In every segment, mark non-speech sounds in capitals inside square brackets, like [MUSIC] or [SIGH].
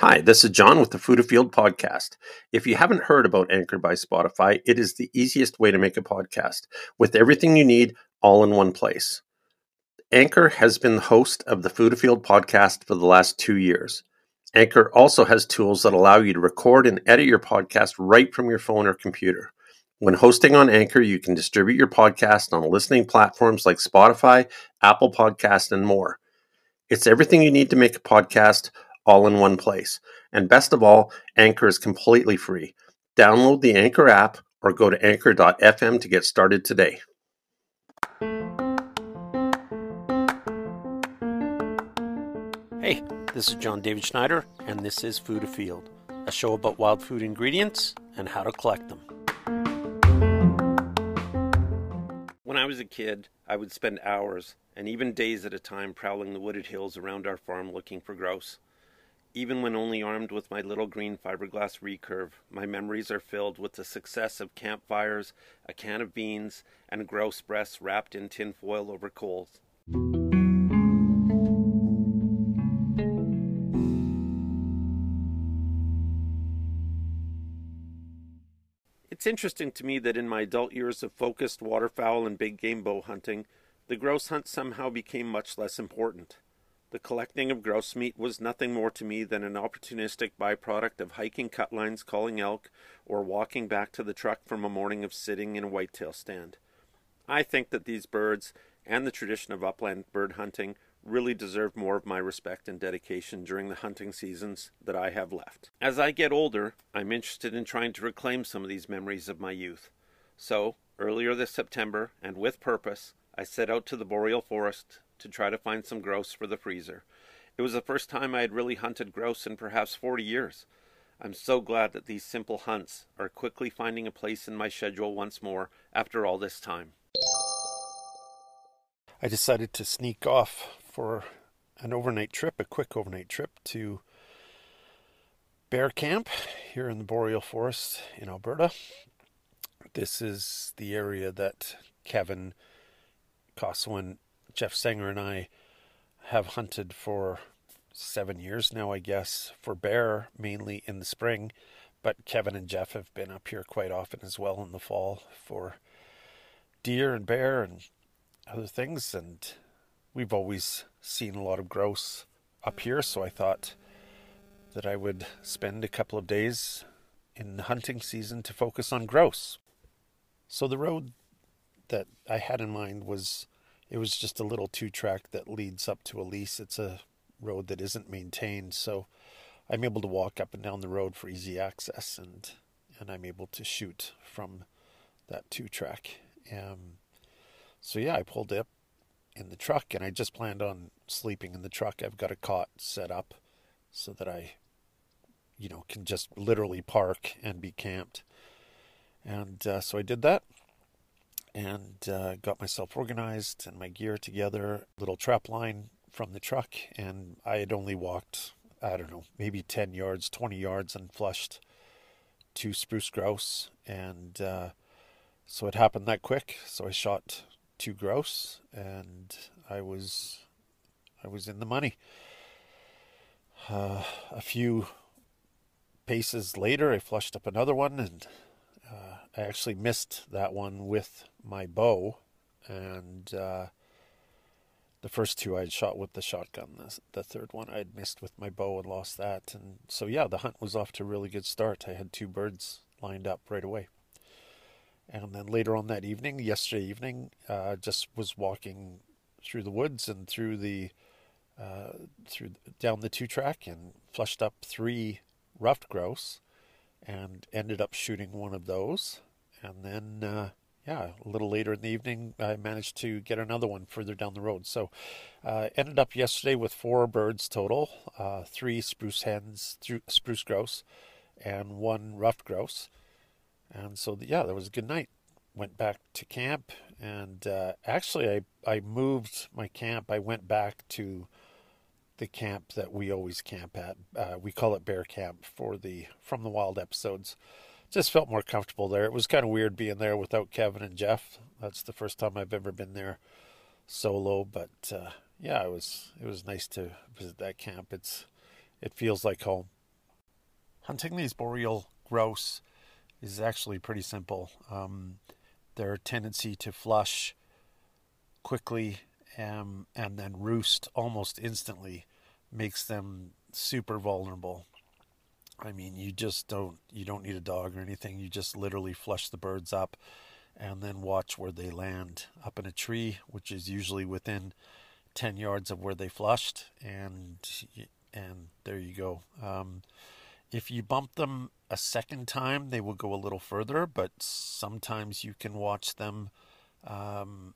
Hi, this is John with the Food Afield podcast. If you haven't heard about Anchor by Spotify, it is the easiest way to make a podcast with everything you need all in one place. Anchor has been the host of the Food Afield podcast for the last two years. Anchor also has tools that allow you to record and edit your podcast right from your phone or computer. When hosting on Anchor, you can distribute your podcast on listening platforms like Spotify, Apple Podcast, and more. It's everything you need to make a podcast all in one place. And best of all, Anchor is completely free. Download the Anchor app or go to anchor.fm to get started today. Hey, this is John David Schneider, and this is Food Afield, a show about wild food ingredients and how to collect them. When I was a kid, I would spend hours and even days at a time prowling the wooded hills around our farm looking for grouse. Even when only armed with my little green fiberglass recurve, my memories are filled with the success of campfires, a can of beans, and grouse breasts wrapped in tinfoil over coals. It's interesting to me that in my adult years of focused waterfowl and big game bow hunting, the grouse hunt somehow became much less important. The collecting of grouse meat was nothing more to me than an opportunistic byproduct of hiking cut lines calling elk or walking back to the truck from a morning of sitting in a whitetail stand. I think that these birds and the tradition of upland bird hunting really deserve more of my respect and dedication during the hunting seasons that I have left. As I get older, I'm interested in trying to reclaim some of these memories of my youth. So, earlier this September, and with purpose, I set out to the boreal forest to try to find some grouse for the freezer. It was the first time I had really hunted grouse in perhaps 40 years. I'm so glad that these simple hunts are quickly finding a place in my schedule once more after all this time. I decided to sneak off for an overnight trip, a quick overnight trip to Bear Camp here in the Boreal Forest in Alberta. This is the area that Kevin Koswin, Jeff Sanger, and I have hunted for seven years now, I guess, for bear mainly in the spring. But Kevin and Jeff have been up here quite often as well in the fall for deer and bear and other things. And we've always seen a lot of grouse up here, so I thought that I would spend a couple of days in the hunting season to focus on grouse. So the road that I had in mind was it was just a little two track that leads up to a lease. It's a road that isn't maintained, so I'm able to walk up and down the road for easy access and and I'm able to shoot from that two track. Um, so yeah, I pulled up in the truck, and I just planned on sleeping in the truck. I've got a cot set up so that I, you know, can just literally park and be camped. And uh, so I did that and uh, got myself organized and my gear together, little trap line from the truck, and I had only walked, I don't know, maybe 10 yards, 20 yards, and flushed two spruce grouse. And uh, so it happened that quick. So I shot two grouse, and I was I was in the money. Uh, a few paces later, I flushed up another one, and I actually missed that one with my bow, and uh, the first two I had shot with the shotgun. The, the third one I had missed with my bow and lost that, and so yeah, the hunt was off to a really good start. I had two birds lined up right away. And then later on that evening, yesterday evening, uh, just was walking through the woods and through the uh, through down the two track and flushed up three ruffed grouse and ended up shooting one of those. And then, uh, yeah, a little later in the evening, I managed to get another one further down the road. So, uh, ended up yesterday with four birds total: uh, three spruce hens, spruce grouse, and one ruffed grouse. And so, yeah, that was a good night. Went back to camp, and uh, actually, I I moved my camp. I went back to the camp that we always camp at. Uh, we call it Bear Camp for the From the Wild episodes. Just felt more comfortable there. It was kind of weird being there without Kevin and Jeff. That's the first time I've ever been there solo, but uh, yeah, it was it was nice to visit that camp. It's it feels like home. hunting these boreal grouse is actually pretty simple. Um, their tendency to flush quickly um, and then roost almost instantly makes them super vulnerable. I mean, you just don't you don't need a dog or anything. You just literally flush the birds up and then watch where they land up in a tree, which is usually within 10 yards of where they flushed and and there you go. Um, if you bump them a second time, they will go a little further, but sometimes you can watch them um,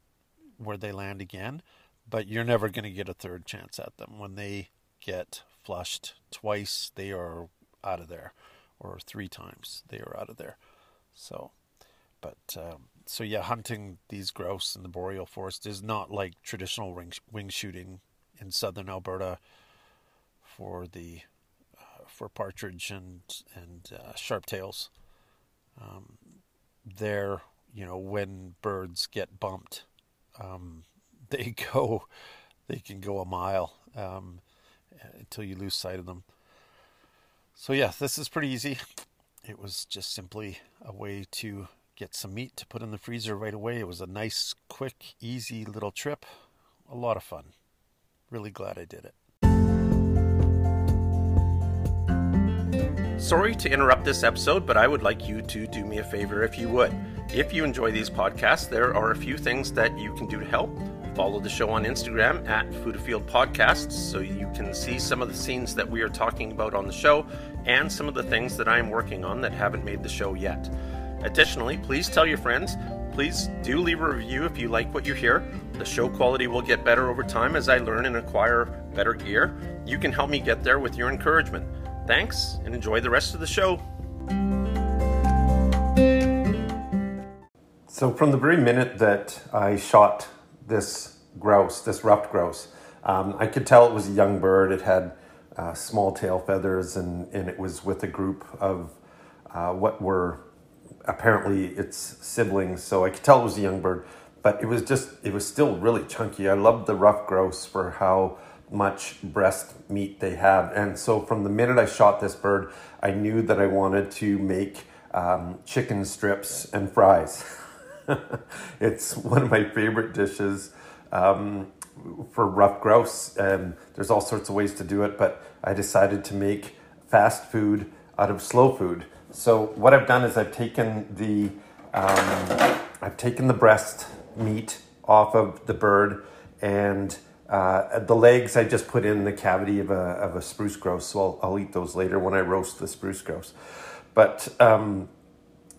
where they land again. But you're never going to get a third chance at them. When they get flushed twice, they are out of there, or three times, they are out of there. So, but um, so yeah, hunting these grouse in the boreal forest is not like traditional wing, wing shooting in southern Alberta for the for partridge and and uh, sharptails. Um, there, you know, when birds get bumped, um, [LAUGHS] they go, they can go a mile um, until you lose sight of them. So yeah, this is pretty easy. It was just simply a way to get some meat to put in the freezer right away. It was a nice, quick, easy little trip. A lot of fun. Really glad I did it. Sorry to interrupt this episode, but I would like you to do me a favor if you would. If you enjoy these podcasts, there are a few things that you can do to help. Follow the show on Instagram at Food Podcasts so you can see some of the scenes that we are talking about on the show and some of the things that I am working on that haven't made the show yet. Additionally, please tell your friends. Please do leave a review if you like what you hear. The show quality will get better over time as I learn and acquire better gear. You can help me get there with your encouragement. Thanks, and enjoy the rest of the show. So, from the very minute that I shot this grouse, this ruffed grouse, um, I could tell it was a young bird. It had uh, small tail feathers, and, and it was with a group of uh, what were apparently its siblings. So I could tell it was a young bird, but it was just, it was still really chunky. I loved the ruffed grouse for how much breast meat they have. And so from the minute I shot this bird, I knew that I wanted to make um, chicken strips and fries. [LAUGHS] [LAUGHS] it's one of my favorite dishes um, for ruffed grouse. And there's all sorts of ways to do it, but I decided to make fast food out of slow food. So what I've done is I've taken the um, I've taken the breast meat off of the bird and uh, the legs I just put in the cavity of a, of a spruce grouse, so I'll, I'll eat those later when I roast the spruce grouse. But um,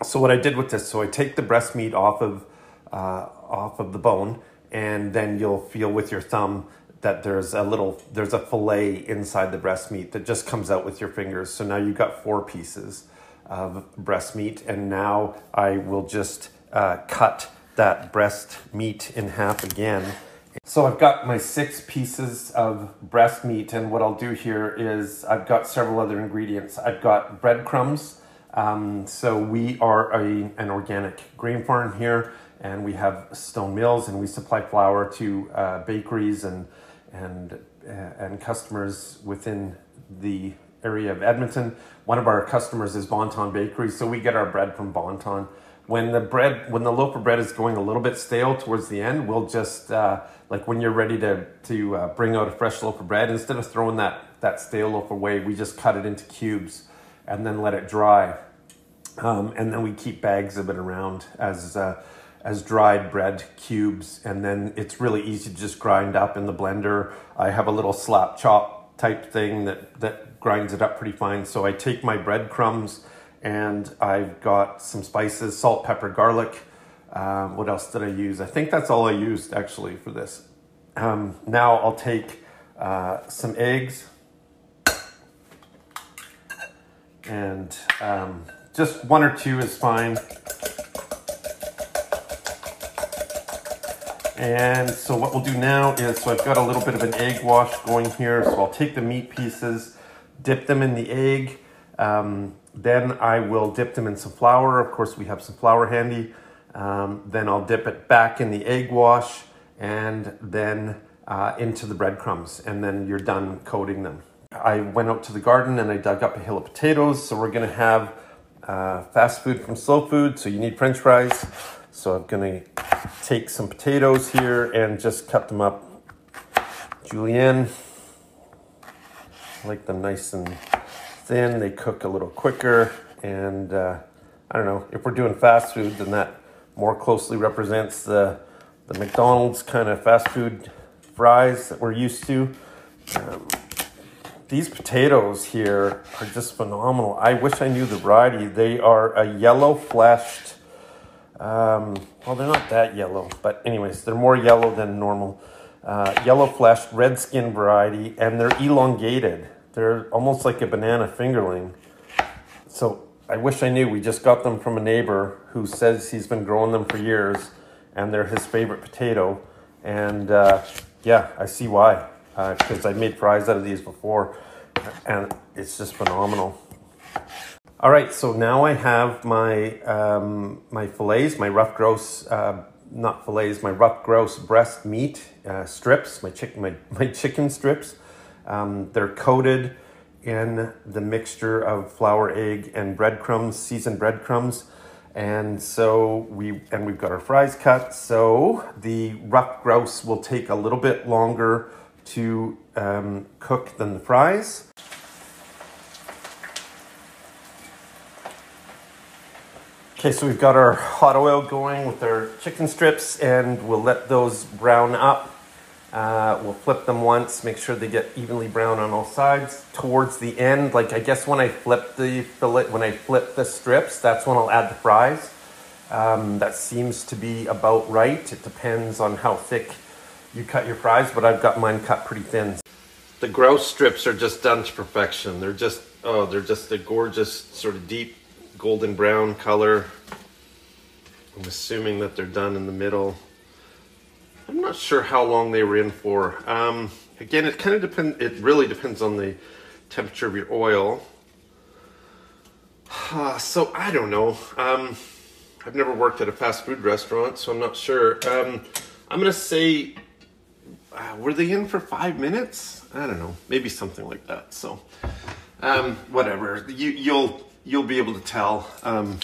so what I did with this, so I take the breast meat off of uh, off of the bone, and then you'll feel with your thumb that there's a little there's a fillet inside the breast meat that just comes out with your fingers. So now you've got four pieces of breast meat, and now I will just uh, cut that breast meat in half again so I've got my six pieces of breast meat, and what I'll do here is I've got several other ingredients. I've got breadcrumbs. Um, so we are a, an organic grain farm here, and we have stone mills, and we supply flour to uh, bakeries and and uh, and customers within the area of Edmonton. One of our customers is Bonton Bakery, so we get our bread from Bonton when the bread when the loaf of bread is going a little bit stale towards the end we'll just uh, like when you're ready to to uh, bring out a fresh loaf of bread instead of throwing that that stale loaf away we just cut it into cubes and then let it dry um, and then we keep bags of it around as uh, as dried bread cubes and then it's really easy to just grind up in the blender i have a little slap chop type thing that that grinds it up pretty fine so i take my breadcrumbs and I've got some spices, salt, pepper, garlic. Um, what else did I use? I think that's all I used actually for this. Um, now I'll take uh, some eggs and um, just one or two is fine. And so what we'll do now is, so I've got a little bit of an egg wash going here. So I'll take the meat pieces, dip them in the egg, um, then I will dip them in some flour. Of course, we have some flour handy. Um, then I'll dip it back in the egg wash and then uh, into the breadcrumbs, and then you're done coating them. I went out to the garden and I dug up a hill of potatoes. So we're gonna have uh, fast food from slow food. So you need French fries. So I'm gonna take some potatoes here and just cut them up julienne. I like them nice and thin. They cook a little quicker. And uh, I don't know, if we're doing fast food, then that more closely represents the, the McDonald's kind of fast food fries that we're used to. Um, these potatoes here are just phenomenal. I wish I knew the variety. They are a yellow fleshed, um, well, they're not that yellow, but anyways, they're more yellow than normal. Uh, yellow fleshed, red skin variety, and they're elongated. They're almost like a banana fingerling. So I wish I knew. We just got them from a neighbor who says he's been growing them for years, and they're his favorite potato. And uh, yeah, I see why because uh, I've made fries out of these before and it's just phenomenal. All right, so now I have my um, my fillets, my rough grouse, uh, not fillets, my rough grouse breast meat uh, strips, my chicken, my, [LAUGHS] my chicken strips. Um, they're coated in the mixture of flour, egg, and breadcrumbs, seasoned breadcrumbs. And so we and we've got our fries cut. So the rough grouse will take a little bit longer to um, cook than the fries. Okay, so we've got our hot oil going with our chicken strips and we'll let those brown up. Uh, we'll flip them once, make sure they get evenly brown on all sides. Towards the end, like I guess when I flip the fillet, when I flip the strips, that's when I'll add the fries. Um, that seems to be about right. It depends on how thick you cut your fries, but I've got mine cut pretty thin. The grouse strips are just done to perfection. They're just, oh, they're just a gorgeous sort of deep golden brown color. I'm assuming that they're done in the middle. I'm not sure how long they were in for. Um, again, it kind of depends, it really depends on the temperature of your oil. Uh, so I don't know. Um, I've never worked at a fast food restaurant, so I'm not sure. Um, I'm gonna say uh, were they in for five minutes? I don't know, maybe something like that. So, um, whatever. You, you'll you'll be able to tell. Um,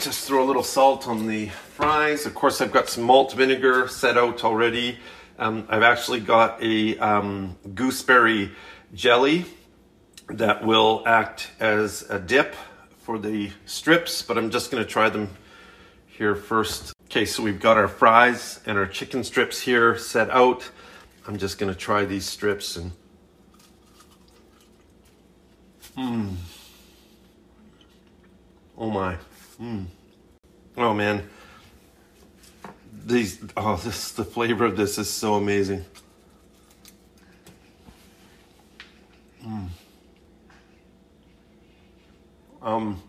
just throw a little salt on the fries. Of course, I've got some malt vinegar set out already. Um, I've actually got a um, gooseberry jelly that will act as a dip for the strips, but I'm just going to try them here first. Okay, so we've got our fries and our chicken strips here set out. I'm just gonna try these strips and Mmm. Oh my. Mmm. Oh man. These oh this the flavor of this is so amazing. Mmm. Um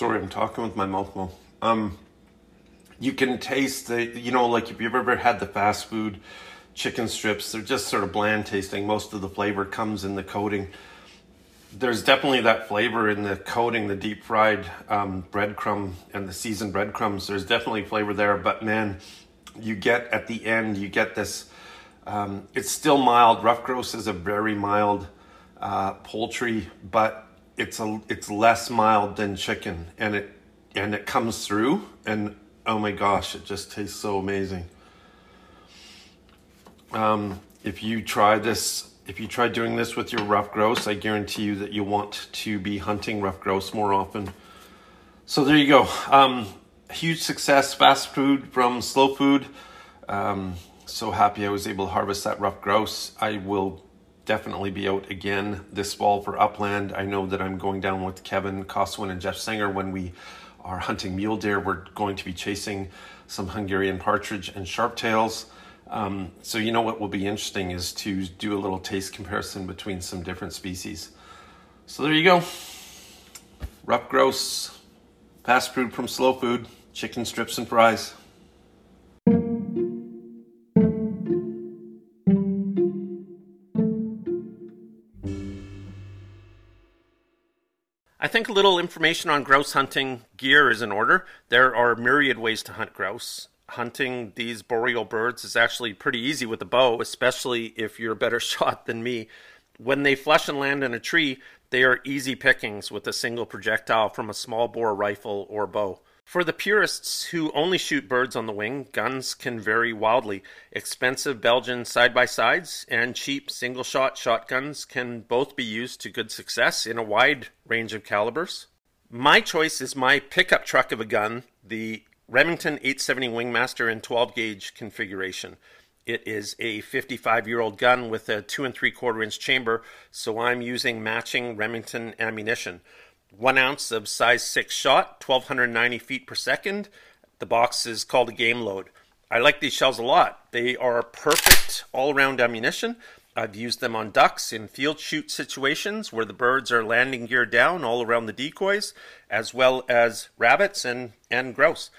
Sorry, I'm talking with my mouth full. Um, you can taste the, you know, like if you've ever had the fast food chicken strips, they're just sort of bland tasting. Most of the flavor comes in the coating. There's definitely that flavor in the coating, the deep fried um, breadcrumb and the seasoned breadcrumbs. There's definitely flavor there, but man, you get at the end, you get this. Um, it's still mild. Rough grouse is a very mild uh, poultry, but it's a it's less mild than chicken and it and it comes through and oh my gosh it just tastes so amazing. Um, if you try this if you try doing this with your rough grouse i guarantee you that you want to be hunting rough grouse more often. So there you go. Um, huge success fast food from slow food. Um, so happy i was able to harvest that rough grouse. I will definitely be out again this fall for Upland. I know that I'm going down with Kevin Koswin and Jeff Singer when we are hunting mule deer. We're going to be chasing some Hungarian partridge and sharptails. Um, so you know what will be interesting is to do a little taste comparison between some different species. So there you go. Rough grouse, fast food from slow food, chicken strips and fries. I think a little information on grouse hunting gear is in order. There are myriad ways to hunt grouse. hunting these boreal birds is actually pretty easy with a bow, especially if you're a better [LAUGHS] shot than me. When they flush and land in a tree, they are easy pickings with a single projectile from a small bore rifle or bow. For the purists who only shoot birds on the wing, guns can vary wildly. Expensive Belgian side by sides and cheap single shot shotguns can both be used to good success in a wide range of calibers. My choice is my pickup truck of a gun, the Remington 870 Wingmaster in 12 gauge configuration. It is a 55 year old gun with a 2 and 3 quarter inch chamber, so I'm using matching Remington ammunition. One ounce of size 6 shot, 1290 feet per second. The box is called a game load. I like these shells a lot. They are perfect all around ammunition. I've used them on ducks in field shoot situations where the birds are landing gear down all around the decoys, as well as rabbits and, and grouse.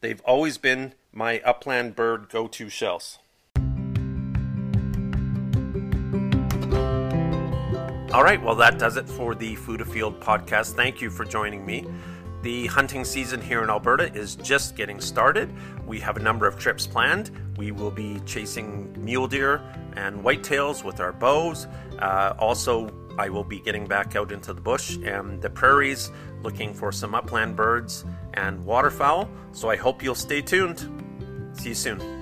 They've always been my upland bird go to shells. All right, well, that does it for the Food Afield podcast. Thank you for joining me. The hunting season here in Alberta is just getting started. We have a number of trips planned. We will be chasing mule deer and whitetails with our bows. Uh, also, I will be getting back out into the bush and the prairies looking for some upland birds and waterfowl. So I hope you'll stay tuned. See you soon.